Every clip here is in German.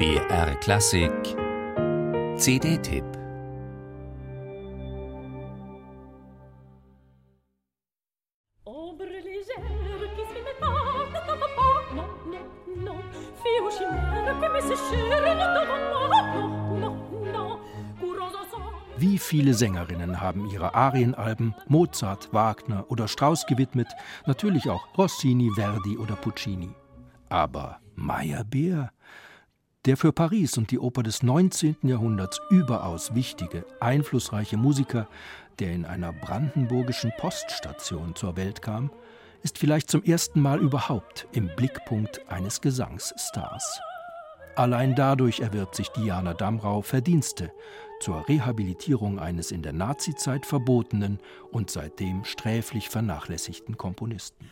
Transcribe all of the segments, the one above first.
BR Klassik. CD-Tipp Wie viele Sängerinnen haben ihre Arienalben Mozart, Wagner oder Strauss gewidmet, natürlich auch Rossini, Verdi oder Puccini. Aber Meyerbeer, der für Paris und die Oper des 19. Jahrhunderts überaus wichtige, einflussreiche Musiker, der in einer brandenburgischen Poststation zur Welt kam, ist vielleicht zum ersten Mal überhaupt im Blickpunkt eines Gesangsstars. Allein dadurch erwirbt sich Diana Damrau Verdienste zur Rehabilitierung eines in der Nazizeit verbotenen und seitdem sträflich vernachlässigten Komponisten.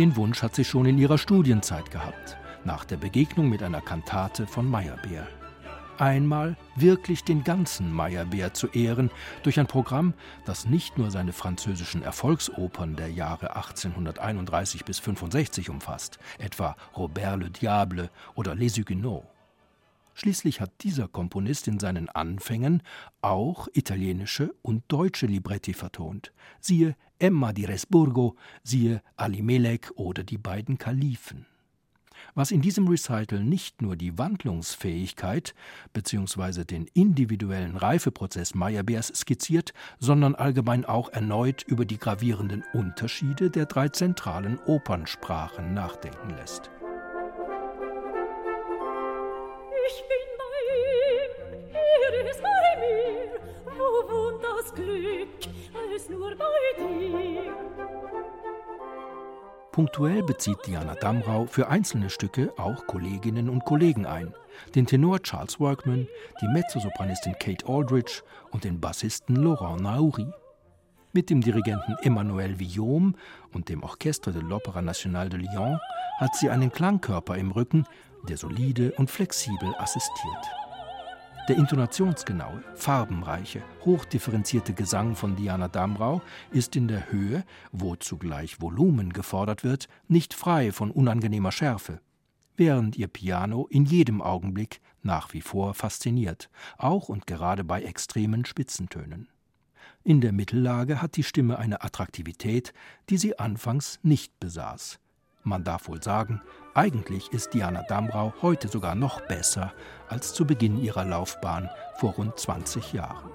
Den Wunsch hat sie schon in ihrer Studienzeit gehabt, nach der Begegnung mit einer Kantate von Meyerbeer einmal wirklich den ganzen Meyerbeer zu ehren durch ein Programm, das nicht nur seine französischen Erfolgsopern der Jahre 1831 bis 65 umfasst, etwa Robert le Diable oder Les Huguenots. Schließlich hat dieser Komponist in seinen Anfängen auch italienische und deutsche Libretti vertont. Siehe Emma di Resburgo, siehe Ali Melek oder die beiden Kalifen was in diesem Recital nicht nur die Wandlungsfähigkeit bzw. den individuellen Reifeprozess Meyerbeers skizziert, sondern allgemein auch erneut über die gravierenden Unterschiede der drei zentralen Opernsprachen nachdenken lässt. Ich bin bei ihm, er ist bei mir, wo wohnt das Glück, als nur bei dir. Punktuell bezieht Diana Damrau für einzelne Stücke auch Kolleginnen und Kollegen ein. Den Tenor Charles Workman, die Mezzosopranistin Kate Aldridge und den Bassisten Laurent Naouri. Mit dem Dirigenten Emmanuel Villaume und dem Orchestre de l'Opéra National de Lyon hat sie einen Klangkörper im Rücken, der solide und flexibel assistiert. Der intonationsgenaue, farbenreiche, hochdifferenzierte Gesang von Diana Damrau ist in der Höhe, wo zugleich Volumen gefordert wird, nicht frei von unangenehmer Schärfe, während ihr Piano in jedem Augenblick nach wie vor fasziniert, auch und gerade bei extremen Spitzentönen. In der Mittellage hat die Stimme eine Attraktivität, die sie anfangs nicht besaß. Man darf wohl sagen, eigentlich ist Diana Damrau heute sogar noch besser als zu Beginn ihrer Laufbahn vor rund 20 Jahren.